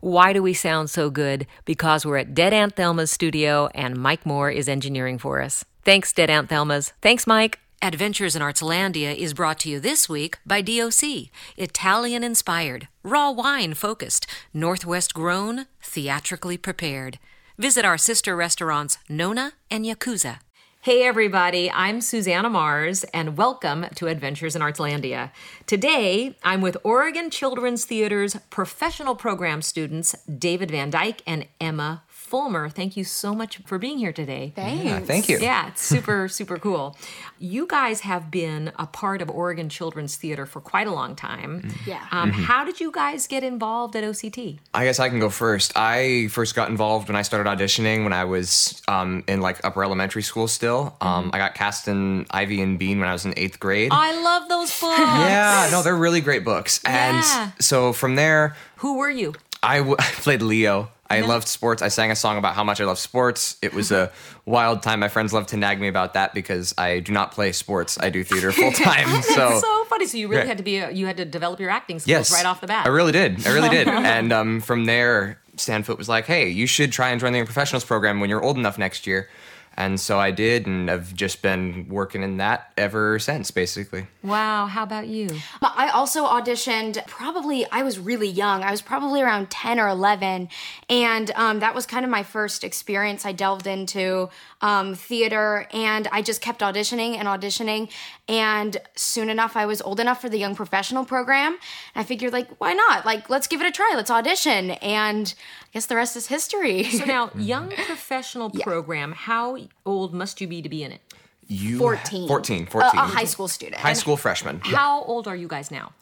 Why do we sound so good? Because we're at Dead Aunt Thelma's studio and Mike Moore is engineering for us. Thanks, Dead Aunt Thelma's. Thanks, Mike. Adventures in Artslandia is brought to you this week by DOC, Italian inspired, raw wine focused, Northwest grown, theatrically prepared. Visit our sister restaurants Nona and Yakuza. Hey everybody, I'm Susannah Mars and welcome to Adventures in Artslandia. Today, I'm with Oregon Children's Theater's professional program students David Van Dyke and Emma Fulmer. Thank you so much for being here today. Thanks. Yeah, thank you. Yeah, it's super, super cool. You guys have been a part of Oregon Children's Theater for quite a long time. Yeah. Um, How did you guys get involved at OCT? I guess I can go first. I first got involved when I started auditioning when I was um, in like upper elementary school still. Um, I got cast in Ivy and Bean when I was in eighth grade. I love those books. yeah, no, they're really great books. And Yeah. so from there, Who were you? I, w- I played Leo. I loved sports. I sang a song about how much I love sports. It was a wild time. My friends love to nag me about that because I do not play sports. I do theater full time. so so funny. So you really had to be a, you had to develop your acting skills yes, right off the bat. I really did. I really did. and um, from there, Stan Foote was like, "Hey, you should try and join the Young Professionals program when you're old enough next year." And so I did, and I've just been working in that ever since, basically. wow. How about you? I also auditioned probably, I was really young. I was probably around 10 or 11. And um, that was kind of my first experience. I delved into um, theater and I just kept auditioning and auditioning. And soon enough, I was old enough for the young professional program. And I figured, like, why not? Like, let's give it a try. Let's audition. And I guess the rest is history. So now, young professional program. How old must you be to be in it? You 14. 14, A- 14. a high school student. High school freshman. How old are you guys now?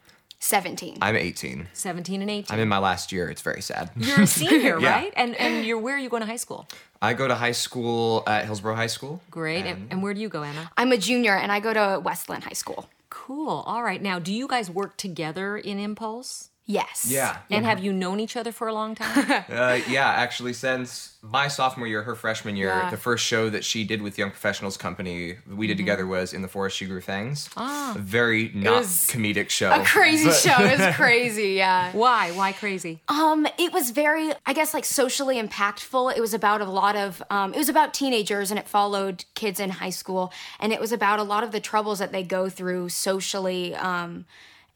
17. I'm 18. 17 and 18. I'm in my last year. It's very sad. You're a senior, Yeah. right? And and you're where are you going to high school? I go to high school at Hillsboro High School. Great. And, and where do you go, Anna? I'm a junior and I go to Westland High School. Cool. All right. Now, do you guys work together in Impulse? Yes. Yeah. And have you known each other for a long time? Uh, yeah, actually, since my sophomore year, her freshman year, Yeah. the first show that she did with Young Professionals Company we did together was In the Forest She Grew Fangs. Ah. A very not comedic show. A crazy but- show. It was crazy, yeah. Why? Why crazy? Um, it was very, I guess, like socially impactful. It was about a lot of, um, it was about teenagers and it followed kids in high school. And it was about a lot of the troubles that they go through socially um,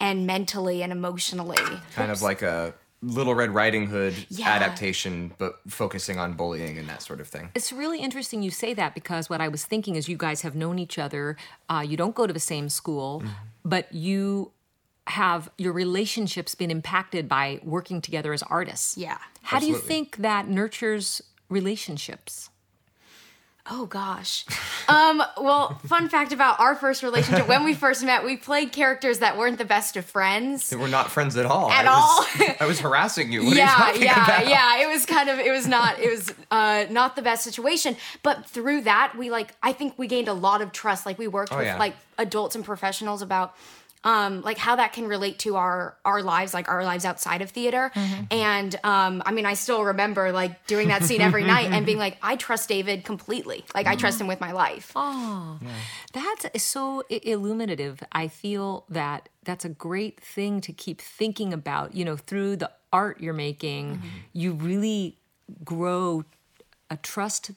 and mentally and emotionally. Kind of like a Little Red Riding Hood Yeah. adaptation, but focusing on bullying and that sort of thing. It's really interesting you say that because what I was thinking is you guys have known each other. Uh, you don't go to the same school, but you have your relationships been impacted by working together as artists. Yeah. How do you think that nurtures relationships? Oh gosh. Um, well, fun fact about our first relationship when we first met, we played characters that weren't the best of friends. We were not friends at all. At I was, all. I was harassing you. What yeah, you yeah, about? yeah. It was kind of, it was not, it was uh, not the best situation. But through that, we like, I think we gained a lot of trust. Like we worked with Oh, yeah. like adults and professionals about um like how that can relate to our our lives like our lives outside of theater Mm-hmm. and um i mean i still remember like doing that scene every night and being like i trust david completely like i Mm-hmm. trust him with my life Oh, that's so illuminative. I feel that that's a great thing to keep thinking about. You know, through the art you're making, you really grow a trust,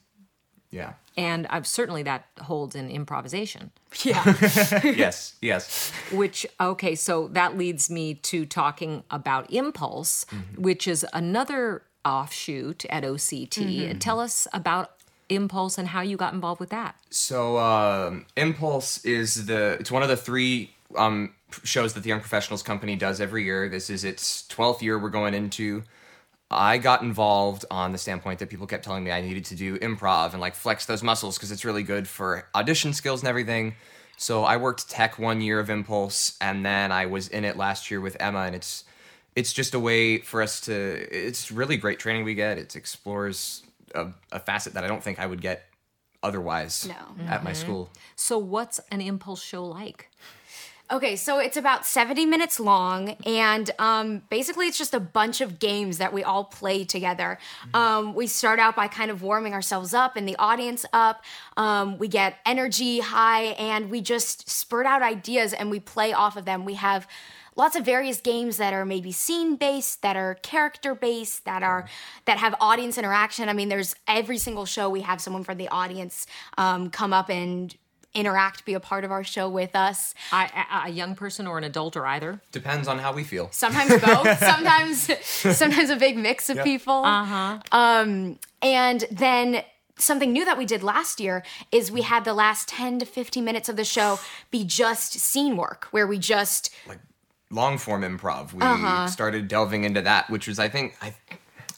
Yeah. And I've certainly that holds in improvisation. yeah yes, yes. Which okay, so that leads me to talking about Impulse, which is another offshoot at OCT. Tell us about Impulse and how you got involved with that. So um, Impulse is the it's one of the three um, shows that the Young Professionals Company does every year. This is its twelfth year we're going into. I got involved on the standpoint that people kept telling me I needed to do improv and like flex those muscles because it's really good for audition skills and everything. So I worked tech one year of Impulse, and then I was in it last year with Emma, and it's it's just a way for us to. It's really great training we get. It explores a, a facet that I don't think I would get otherwise No. at my mm-hmm. school. So, what's an Impulse show like? Okay, so it's about 70 minutes long, and um, basically it's just a bunch of games that we all play together. Um, we start out by kind of warming ourselves up and the audience up. Um, we get energy high, and we just spurt out ideas and we play off of them. We have lots of various games that are maybe scene based, that are character based, that are that have audience interaction. I mean, there's every single show we have someone from the audience um, come up and interact, be a part of our show with us. I, a, a young person or an adult or either. Depends on how we feel. Sometimes both. sometimes, sometimes a big mix of people. Uh huh. Um, and then something new that we did last year is we had the last 10 to 15 minutes of the show be just scene work where we just like long form improv. We started delving into that, which was I think I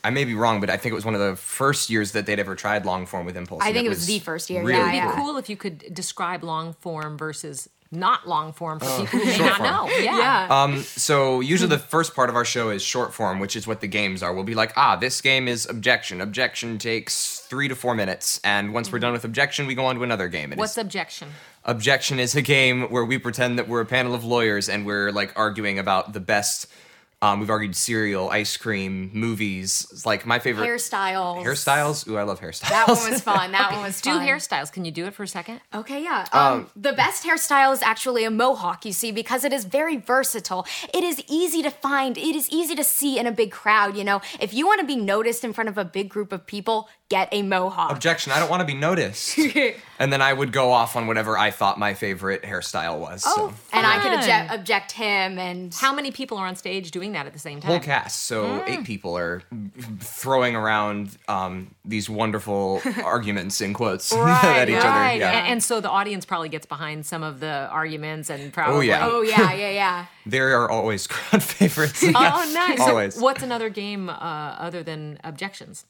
I may be wrong, but I think it was one of the first years that they'd ever tried long form with Impulse. I think it was the first year, Really yeah, It'd be cool. cool if you could describe long form versus not long form for people who may not form. know. Yeah. yeah Um, so usually the first part of our show is short form, which is what the games are. We'll be like, ah, this game is objection. Objection takes three to four minutes, and once we're done with objection, we go on to another game. It What's is- objection? objection is a game where we pretend that we're a panel of lawyers and we're like arguing about the best. Um, we've argued cereal, ice cream, movies. It's like my favorite hairstyles hairstyles. Ooh, I love hairstyles. that one was fun that one was Do fun hairstyles. Can you do it for a second? Okay, yeah. Um, the best hairstyle is actually a mohawk, you see, because it is very versatile. It is easy to find, it is easy to see in a big crowd, you know. If you want to be noticed in front of a big group of people, get a mohawk. objection. I don't want to be noticed. and then I would go off on whatever I thought my favorite hairstyle was. Oh, so. and I could Fun. object, object him and How many people are on stage doing that at the same time? whole cast. So eight people are throwing around um, these wonderful arguments in quotes at each right. other. Yeah. And, and so the audience probably gets behind some of the arguments and probably. yeah. Oh yeah, yeah, yeah. There are always crowd favorites. Oh, nice. So Always. what's another game uh, other than objections?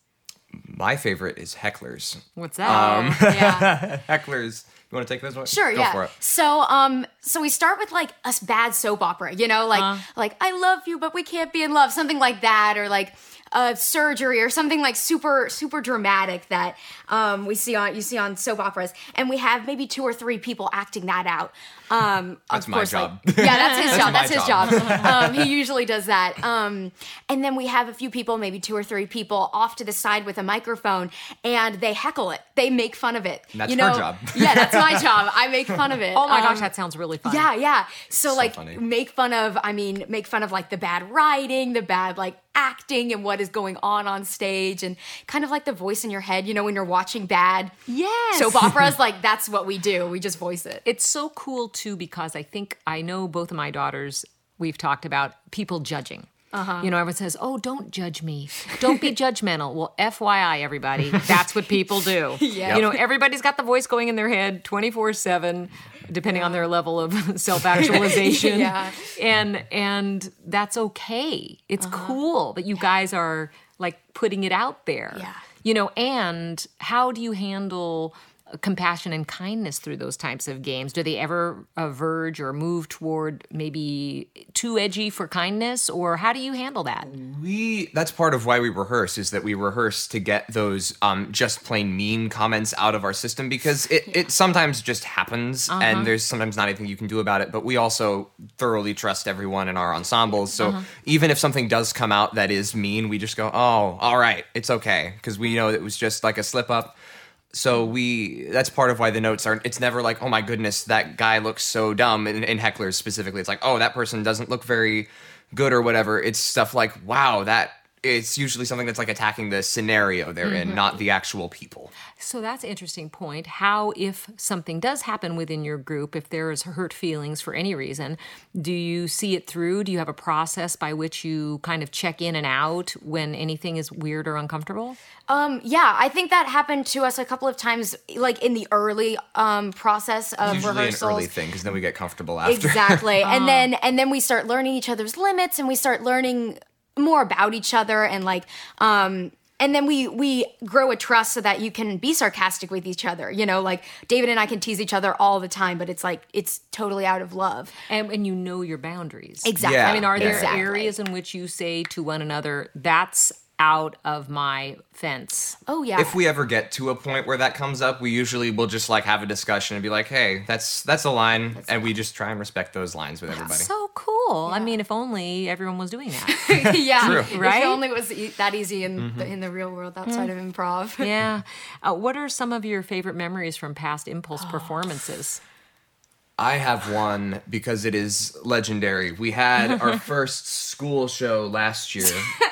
My favorite is hecklers. What's that? Um, yeah. Hecklers. You want to take this one? Sure, Go yeah. for it. So, um, so we start with like a s- bad soap opera, you know, like Uh-huh. like I love you, but we can't be in love, something like that, or like surgery, or something like super super dramatic that um, we see on you see on soap operas, and we have maybe two or three people acting that out. Um, That's of my course, job. Like, yeah, that's his job. my That's his job. job. um, he usually does that. Um, and then we have a few people, maybe two or three people, off to the side with a microphone, and they heckle it. They make fun of it. That's you her know, job. yeah, that's my job. I make fun of it. oh my Um, gosh, that sounds really fun. yeah, yeah. So, like funny. make fun of I mean, make fun of like the bad writing, the bad like acting and what is going on on stage and kind of like the voice in your head, you know, when you're watching bad Yes. soap operas, like that's what we do. We just voice it. It's so cool too because I think I know both of my daughters. We've talked about people judging. Uh-huh. You know, everyone says, "Oh, don't judge me. Don't be judgmental." Well, FYI, everybody, that's what people do. Yeah. You know, everybody's got the voice going in their head twenty four seven, depending on their level of self actualization. Yeah. And and that's okay. It's uh-huh. cool that you guys are like putting it out there. Yeah. You know, and how do you handle compassion and kindness through those types of games? Do they ever uh, verge or move toward maybe too edgy for kindness, or how do you handle that? We that's part of why we rehearse is that we rehearse to get those um, just plain mean comments out of our system because it, it sometimes just happens and there's sometimes not anything you can do about it. But we also thoroughly trust everyone in our ensembles. So even if something does come out that is mean, we just go, oh, all right, it's okay because we know it was just like a slip up. So we that's part of why the notes are it's never like, oh my goodness, that guy looks so dumb in, in hecklers specifically. It's like, oh, that person doesn't look very good or whatever. It's stuff like, wow, that it's usually something that's like attacking the scenario they're in, not the actual people. So that's an interesting point. How, if something does happen within your group, if there's hurt feelings for any reason, do you see it through? Do you have a process by which you kind of check in and out when anything is weird or uncomfortable? Um, yeah, I think that happened to us a couple of times, like in the early um, process of Usually an rehearsals. early thing because then we get comfortable after. Exactly. and then and then we start learning each other's limits and we start learning more about each other and like um and then we we grow a trust so that you can be sarcastic with each other. You know, like David and I can tease each other all the time, but it's like it's totally out of love. And, and you know your boundaries. Exactly. Yeah. I mean, are there Exactly. areas in which you say to one another, that's out of my fence? Oh yeah. If we ever get to a point where that comes up, we usually will just like have a discussion and be like, "Hey, that's that's a line," and we just try and respect those lines with everybody. So cool. I mean, if only everyone was doing that. yeah. True. Right. If Right? only it was e- that easy in Mm-hmm. the, in the real world outside of improv. yeah. Uh, what are some of your favorite memories from past Impulse performances? I have one because it is legendary. We had our first school show last year.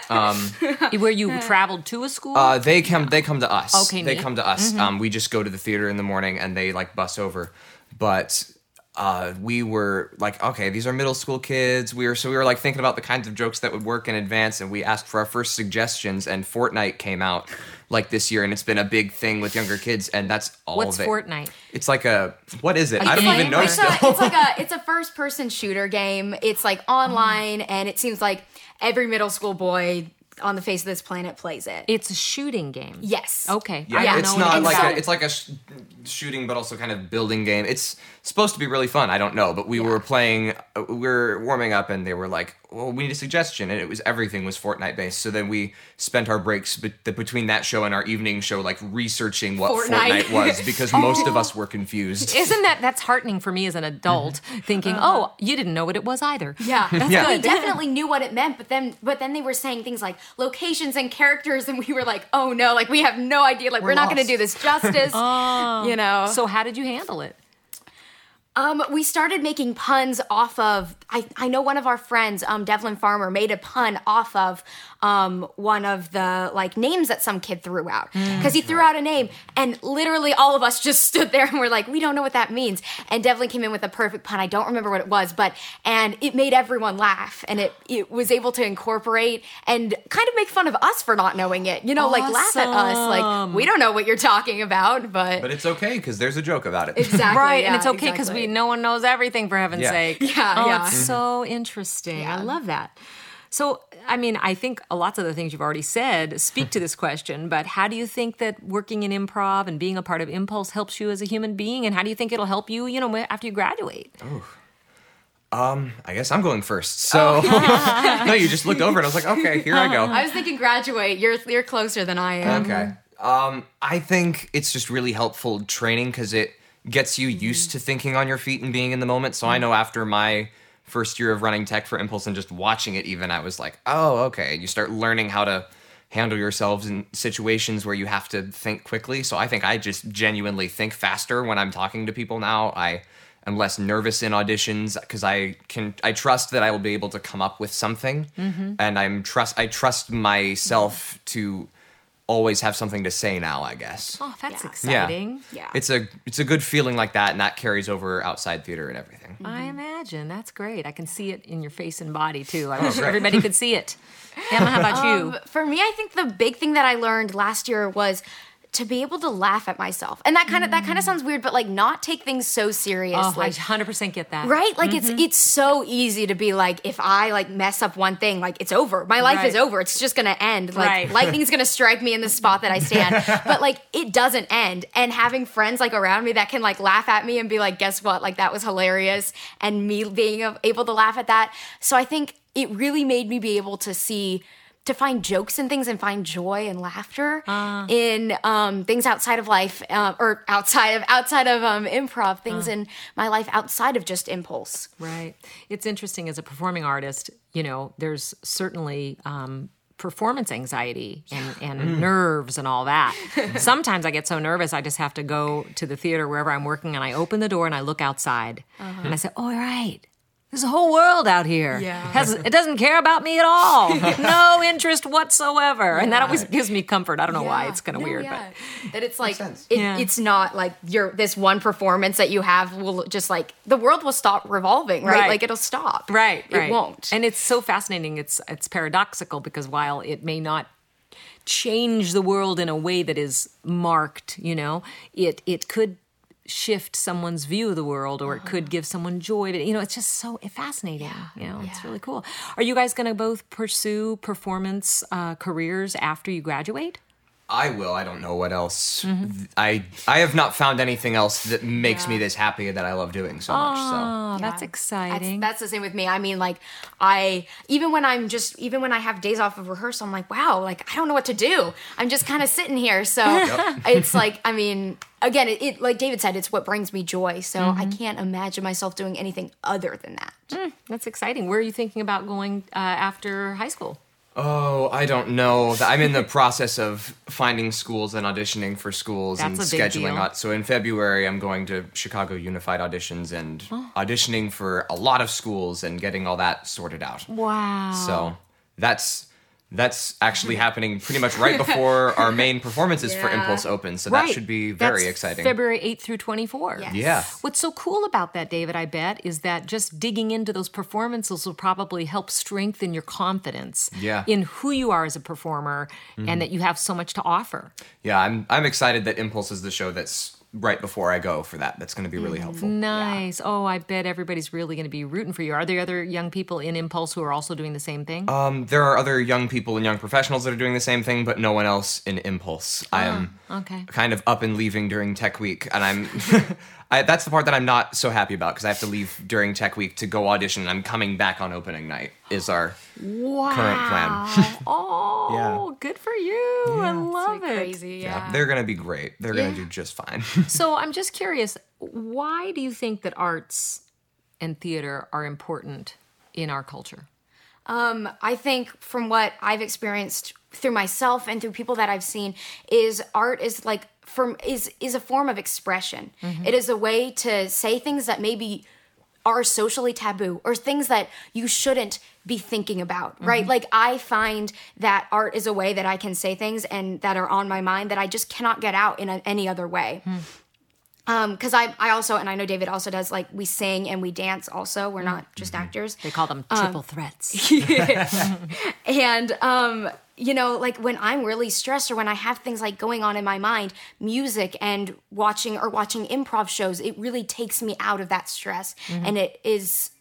Um, Where you traveled to a school? uh, they come. They come to us. Okay, they neat. come to us. Um, we just go to the theater in the morning, and they like bus over. But uh, we were like, okay, these are middle school kids. We were so we were like thinking about the kinds of jokes that would work in advance, and we asked for our first suggestions. And Fortnite came out like this year, and it's been a big thing with younger kids. And that's all. Of it. What's they, Fortnite? It's like a what is it? I don't like- even know it's still. A, it's like a it's a first person shooter game. It's like online, and it seems like every middle school boy on the face of this planet plays it. It's a shooting game. yes. Okay. Yeah, I don't it's not like a, it's like a sh- shooting, but also kind of building game. It's supposed to be really fun. I don't know, but we were playing, uh, we were warming up, and they were like, "Well, we need a suggestion," and it was everything was Fortnite based. So then we spent our breaks be- between that show and our evening show, like researching what Fortnite. Fortnite, was, because most of us were confused. Isn't that that's heartening for me as an adult, thinking, "Oh, you didn't know what it was either." Yeah, That's Yeah. we definitely knew what it meant, but then but then they were saying things like locations and characters, and we were like, oh no, like we have no idea, like we're, not going to do this justice, you know. So how did you handle it? Um, we started making puns off of. I, I know one of our friends, um, Devlin Farmer, made a pun off of um, one of the like names that some kid threw out because he threw out a name, and literally all of us just stood there and were like, we don't know what that means. And Devlin came in with a perfect pun. I don't remember what it was, but and it made everyone laugh, and it it was able to incorporate and kind of make fun of us for not knowing it. You know, like laugh at us, like we don't know what you're talking about, but, But it's okay because there's a joke about it. exactly right, and it's okay because exactly. we no one knows everything for heaven's Yeah. sake. Yeah, oh, yeah. it's so interesting. I love that. So, I mean, I think lots of the things you've already said speak to this question, but how do you think that working in improv and being a part of Impulse helps you as a human being? And how do you think it'll help you, you know, after you graduate? Oh, I guess I'm going first. So oh, no, you just looked over and I was like, okay, here I go. I was thinking graduate. You're you're closer than I am. Okay. Um, I think it's just really helpful training because it gets you used mm. to thinking on your feet and being in the moment. So I mm. know after my first year of running tech for Impulse and just watching it, even I was like, oh, okay. You start learning how to handle yourselves in situations where you have to think quickly. So I think I just genuinely think faster when I'm talking to people now. I am less nervous in auditions because I can I trust that I will be able to come up with something, mm-hmm. and I'm trust I trust myself to always have something to say now. I guess. Oh, that's Yeah. exciting. Yeah. It's a it's a good feeling like that, and that carries over outside theater and everything. I imagine. That's great. I can see it in your face and body too. I wish great. everybody could see it. Emma, how about you? Um, for me, I think the big thing that I learned last year was to be able to laugh at myself. And that kind of that kind of mm. sounds weird, but like not take things so Oh, seriously. I 100% get that. Right? Like it's mm-hmm. it's so easy to be like if I like mess up one thing, like it's over. My life is over. It's just gonna end. Like Right. lightning's gonna strike me in the spot that I stand. but like it doesn't end. And having friends like around me that can like laugh at me and be like, guess what? Like that was hilarious. And me being able to laugh at that. So I think it really made me be able to see to find jokes and things and find joy and laughter in um, things outside of life uh, or outside of outside of um, improv things in my life outside of just impulse Right. It's interesting as a performing artist, you know, there's certainly um, performance anxiety and, and nerves and all that. Sometimes I get so nervous, I just have to go to the theater wherever I'm working and I open the door and I look outside and I say, oh, right. There's a whole world out here. Yeah. Has, it doesn't care about me at all. no interest whatsoever. And that always gives me comfort. I don't know why. It's kind of No, weird, yeah. that it's like it, Yeah. it's not like your this one performance that you have will just like the world will stop revolving right, Right. like it'll stop Right, it right. won't And it's so fascinating. It's it's paradoxical because while it may not change the world in a way that is marked, you know, it it could shift someone's view of the world or it could give someone joy but you know it's just so fascinating you know it's really cool. Are you guys going to both pursue performance uh, careers after you graduate I will. I don't know what else. Mm-hmm. I I have not found anything else that makes me this happy that I love doing so much. So oh that's Yeah. exciting That's, that's the same with me. I mean, like, I even when I'm just even when I have days off of rehearsal, I'm like, wow, like I don't know what to do. I'm just kind of sitting here. So it's like, I mean, again, it, it like David said, it's what brings me joy. So I can't imagine myself doing anything other than that. that's exciting where are you thinking about going uh, after high school Oh, I don't know. I'm in the process of finding schools and auditioning for schools and That's a big scheduling. deal. So in February, I'm going to Chicago Unified Auditions and auditioning for a lot of schools and getting all that sorted out. Wow. So that's that's actually happening pretty much right before our main performances for Impulse opens. So that should be very That's exciting. February 8th through 24. Yes. Yeah. What's so cool about that, David, I bet, is that just digging into those performances will probably help strengthen your confidence Yeah. in who you are as a performer and mm-hmm. that you have so much to offer. Yeah, I'm I'm excited that Impulse is the show that's right before I go for that. That's going to be really helpful. Nice. Oh, I bet everybody's really going to be rooting for you. Are there other young people in Impulse who are also doing the same thing? Um, there are other young people and young professionals that are doing the same thing, but no one else in Impulse. I am okay. kind of up and leaving during Tech Week, and I'm. I, that's the part that I'm not so happy about because I have to leave during Tech Week to go audition. and I'm coming back on opening night. Is our wow. current plan. Oh, yeah. good for you. I love it. crazy. Yeah. They're gonna be great. They're Yeah. gonna do just fine. So I'm just curious, why do you think that arts and theater are important in our culture? Um, I think from what I've experienced through myself and through people that I've seen is art is like from is is a form of expression. It is a way to say things that maybe are socially taboo or things that you shouldn't be thinking about, right? Mm-hmm. Like I find that art is a way that I can say things and that are on my mind that I just cannot get out in a, any other way. Hmm. Um, because I, I also, and I know David also does, like we sing and we dance. Also, we're not mm-hmm. just actors. They call them um, triple threats. And um, you know, like when I'm really stressed or when I have things like going on in my mind, music and watching or watching improv shows, it really takes me out of that stress. Mm-hmm. And it is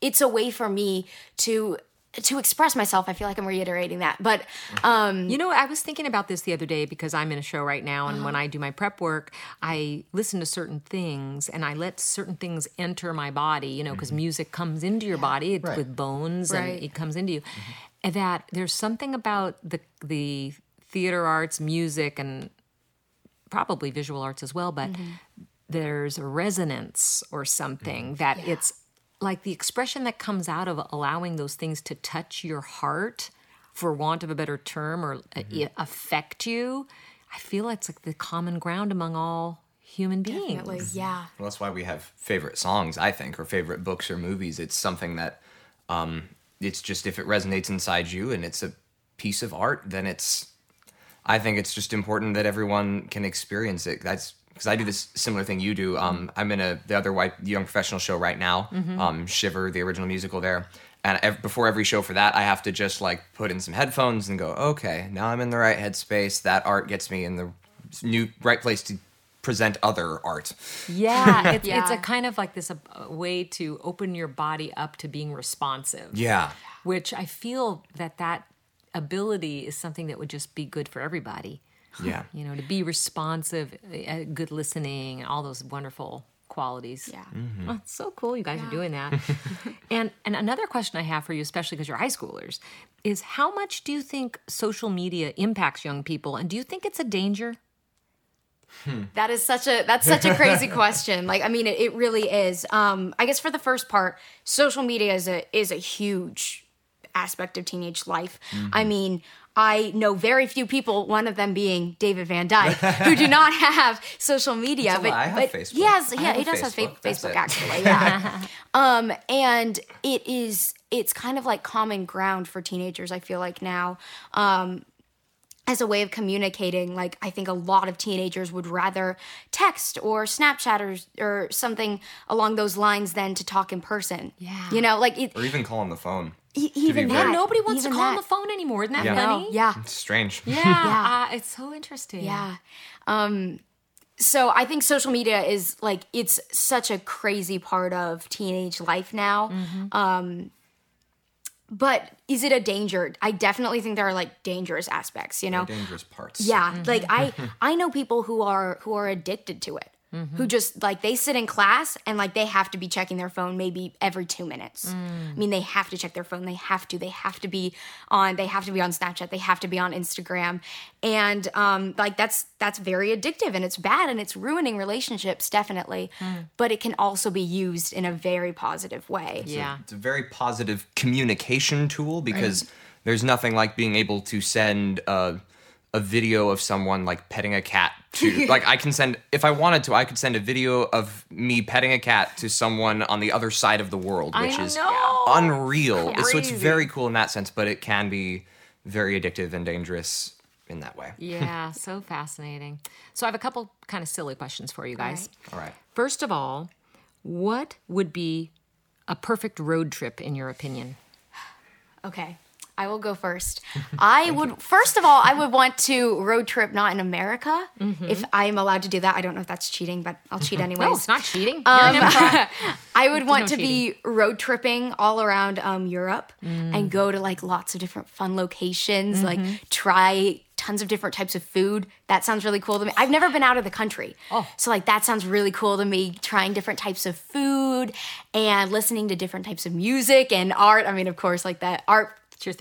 it's a way for me to to express myself. I feel like I'm reiterating that. But um You know, I was thinking about this the other day because I'm in a show right now, and when uh-huh. I do my prep work, I listen to certain things and I let certain things enter my body, you know, because mm-hmm. music comes into your body it's with bones Right. and it comes into you. And that there's something about the the theater arts, music, and probably visual arts as well, but mm-hmm. there's a resonance or something that it's like the expression that comes out of allowing those things to touch your heart for want of a better term or uh, i- affect you i feel it's like the common ground among all human beings definitely, yeah. Well, that's why we have favorite songs, I think, or favorite books or movies. It's something that, um, it's just if it resonates inside you and it's a piece of art, then it's. I think it's just important that everyone can experience it. That's because I do this similar thing you do. Um, I'm in a the other white young professional show right now, um, Shiver, the original musical there. And ev- before every show for that, I have to just like put in some headphones and go, okay, now I'm in the right headspace. That art gets me in the new right place to present other art. yeah, it's, it's a kind of like this a, a way to open your body up to being responsive Yeah. which i feel that that ability is something that would just be good for everybody Yeah. you know to be responsive uh, good listening all those wonderful qualities Yeah. Oh, it's so cool you guys are doing that. and and another question I have for you, especially because you're high schoolers, is how much do you think social media impacts young people, and do you think it's a danger? That is such a that's such a crazy question. Like I mean it, it really is. Um I guess for the first part, social media is a is a huge aspect of teenage life. I mean, I know very few people, one of them being David Van Dyke, who do not have social media. But. I have but Facebook. yes, yeah, he does have fa- Facebook. Facebook it. actually. Yeah. um, and it is it's kind of like common ground for teenagers. I feel like now. Um, as a way of communicating like i think a lot of teenagers would rather text or snapchat or, or something along those lines than to talk in person Yeah. you know like it, Or even call on the phone. E- even that Nobody wants even to call on the phone anymore. Isn't that Yeah. funny? No, yeah It's strange. Yeah, uh, it's so interesting. yeah um so i think social media is like it's such a crazy part of teenage life now um but is it a danger i definitely think there are like dangerous aspects you know Dangerous parts. Yeah, like I I know people who are who are addicted to it. Who just like they sit in class and like they have to be checking their phone maybe every 2 minutes. Mm. I mean they have to check their phone. They have to. They have to be on they have to be on Snapchat. They have to be on Instagram. And um like that's that's very addictive and it's bad and it's ruining relationships definitely. Hmm. But it can also be used in a very positive way. Yeah. It's a very positive communication tool because there's nothing like being able to send a, a video of someone like petting a cat to like I can send if I wanted to I could send a video of me petting a cat to someone on the other side of the world I which is know. unreal. So it's very cool in that sense, but it can be very addictive and dangerous in that way. Yeah, so fascinating. So I have a couple kind of silly questions for you guys. All right. First of all, what would be a perfect road trip in your opinion? Okay. I will go first. I would first of all, I would want to road trip not in America. If I am allowed to do that. I don't know if that's cheating, but I'll cheat anyways. No, it's not cheating. Um, I would want no to be road tripping all around um, Europe and go to like lots of different fun locations, like try tons of different types of food. That sounds really cool to me. I've never been out of the country. Oh. So like that sounds really cool to me, trying different types of food and listening to different types of music and art. I mean, of course, like that art.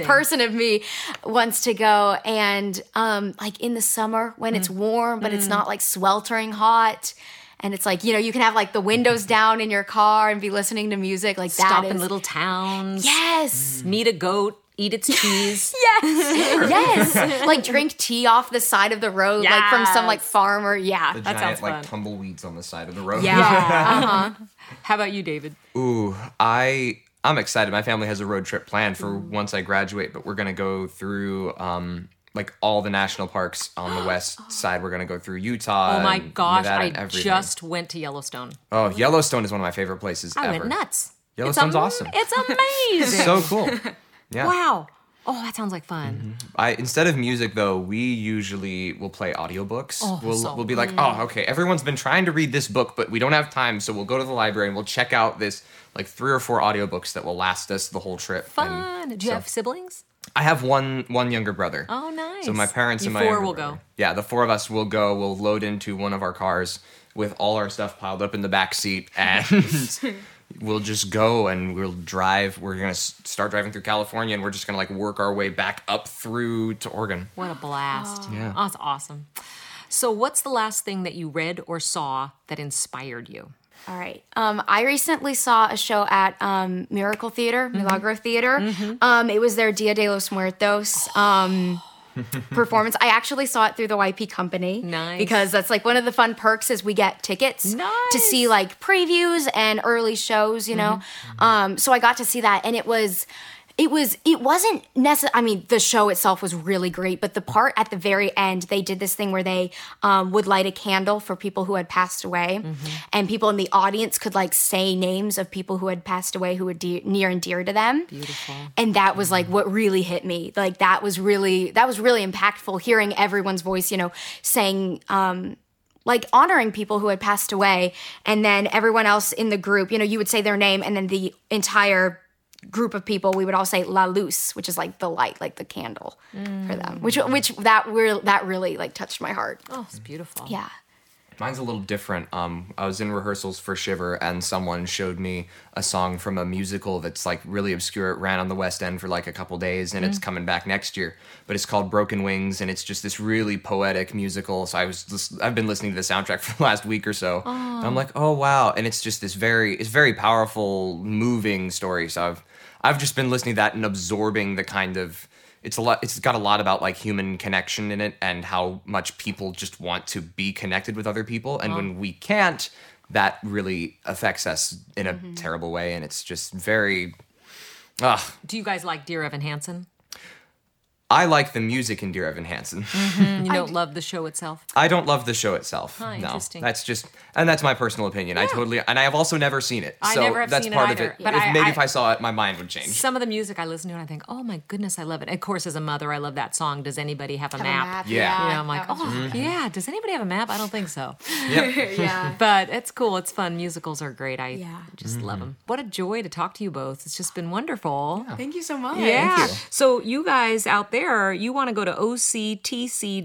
Person of me wants to go and um like in the summer when it's warm but it's not like sweltering hot and it's like you know you can have like the windows down in your car and be listening to music like Stop that in little towns. yes Meet a goat. Eat its cheese. yes yes. like drink tea off the side of the road like from some like farmer yeah The That giant sounds like fun. tumbleweeds on the side of the road. Yeah. uh-huh. How about you, David? Ooh, I I'm excited. My family has a road trip planned for once I graduate, but we're gonna go through um like all the national parks on the west side. We're gonna go through Utah. Oh my gosh, I just went to Yellowstone. oh Yellowstone is one of my favorite places I ever. went nuts. Yellowstone's it's am- awesome. It's amazing. so cool. Yeah. wow. Oh, that sounds like fun. Mm-hmm. I instead of music though, we usually will play audiobooks. Oh, we'll so- we'll be like, "Oh, okay, everyone's been trying to read this book, but we don't have time, so we'll go to the library and we'll check out this like three or four audiobooks that will last us the whole trip." And Fun. Do you so- have siblings? I have one one younger brother. Oh, nice. So my parents You and my four will brother. go. Yeah, the four of us will go. We'll load into one of our cars with all our stuff piled up in the back seat, and we'll just go and we'll drive. We're gonna start driving through California, and we're just gonna like work our way back up through to Oregon. What a blast. Yeah. Oh, that's awesome. So, what's the last thing that you read or saw that inspired you? All right. Um, I recently saw a show at um, Miracle Theater, Mm-hmm. Milagro Theater. Um, it was their Dia de los Muertos um, performance. I actually saw it through the YP company. Nice. Because that's like one of the fun perks is we get tickets to see like previews and early shows, you know. Mm-hmm. Um, so I got to see that, and it was. It was. It wasn't necessary. I mean, the show itself was really great, but the part at the very end, they did this thing where they um, would light a candle for people who had passed away, and people in the audience could like say names of people who had passed away who were de- near and dear to them. Beautiful. And that was like what really hit me. Like that was really that was really impactful. Hearing everyone's voice, you know, saying. Um, like honoring people who had passed away and then everyone else in the group you know you would say their name and then the entire group of people we would all say la luz which is like the light like the candle for them which which that real that really like touched my heart Oh, it's beautiful. yeah Mine's a little different. Um, I was in rehearsals for Shiver, and someone showed me a song from a musical that's like really obscure. It ran on the West End for like a couple days, and it's coming back next year. But it's called Broken Wings, and it's just this really poetic musical. So I was, lis- I've been listening to the soundtrack for the last week or so. And I'm like, oh wow! And it's just this very, it's very powerful, moving story. So I've, I've just been listening to that and absorbing the kind of it's a lot it's got a lot about like human connection in it and how much people just want to be connected with other people and uh-huh. when we can't that really affects us in a mm-hmm. terrible way and it's just very Ugh. Do you guys like Dear Evan Hansen? I like the music in Dear Evan Hansen. Mm-hmm. You don't love the show itself? I don't love the show itself. Huh, no, interesting. that's just, and that's my personal opinion. I totally, and I have also never seen it. I so never have that's seen it part either, of it. but if, I- maybe I- if I saw it, my mind would change. Some of the music I listen to and I think, oh my goodness, I love it. Of course, as a mother, I love that song. Does anybody have a, Have a map? map, Yeah. You know, I'm like, that was oh yeah. Does anybody have a map? I don't think so. Yep. yeah But it's cool. It's fun. Musicals are great. I Yeah. just love mm-hmm. them. What a joy to talk to you both. It's just been wonderful. thank you so much Yeah. you. So you guys out there, you want to go to octc.org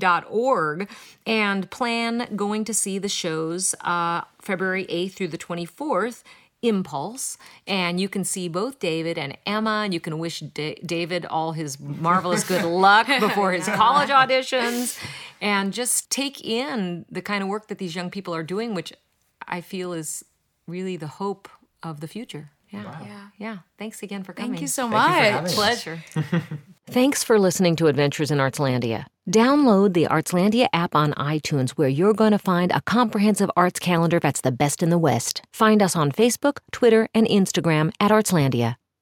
and plan going to see the shows uh, February 8th through the 24th. Impulse, and you can see both David and Emma, and you can wish Da- David all his marvelous good luck before his college auditions, and just take in the kind of work that these young people are doing, which I feel is really the hope of the future. Yeah. Yeah. Yeah. Thanks again for coming. thank you so Thank you for much having. Pleasure. Thanks for listening to Adventures in Artslandia. Download the Artslandia app on iTunes where you're going to find a comprehensive arts calendar that's the best in the West. Find us on Facebook, Twitter, and Instagram at Artslandia.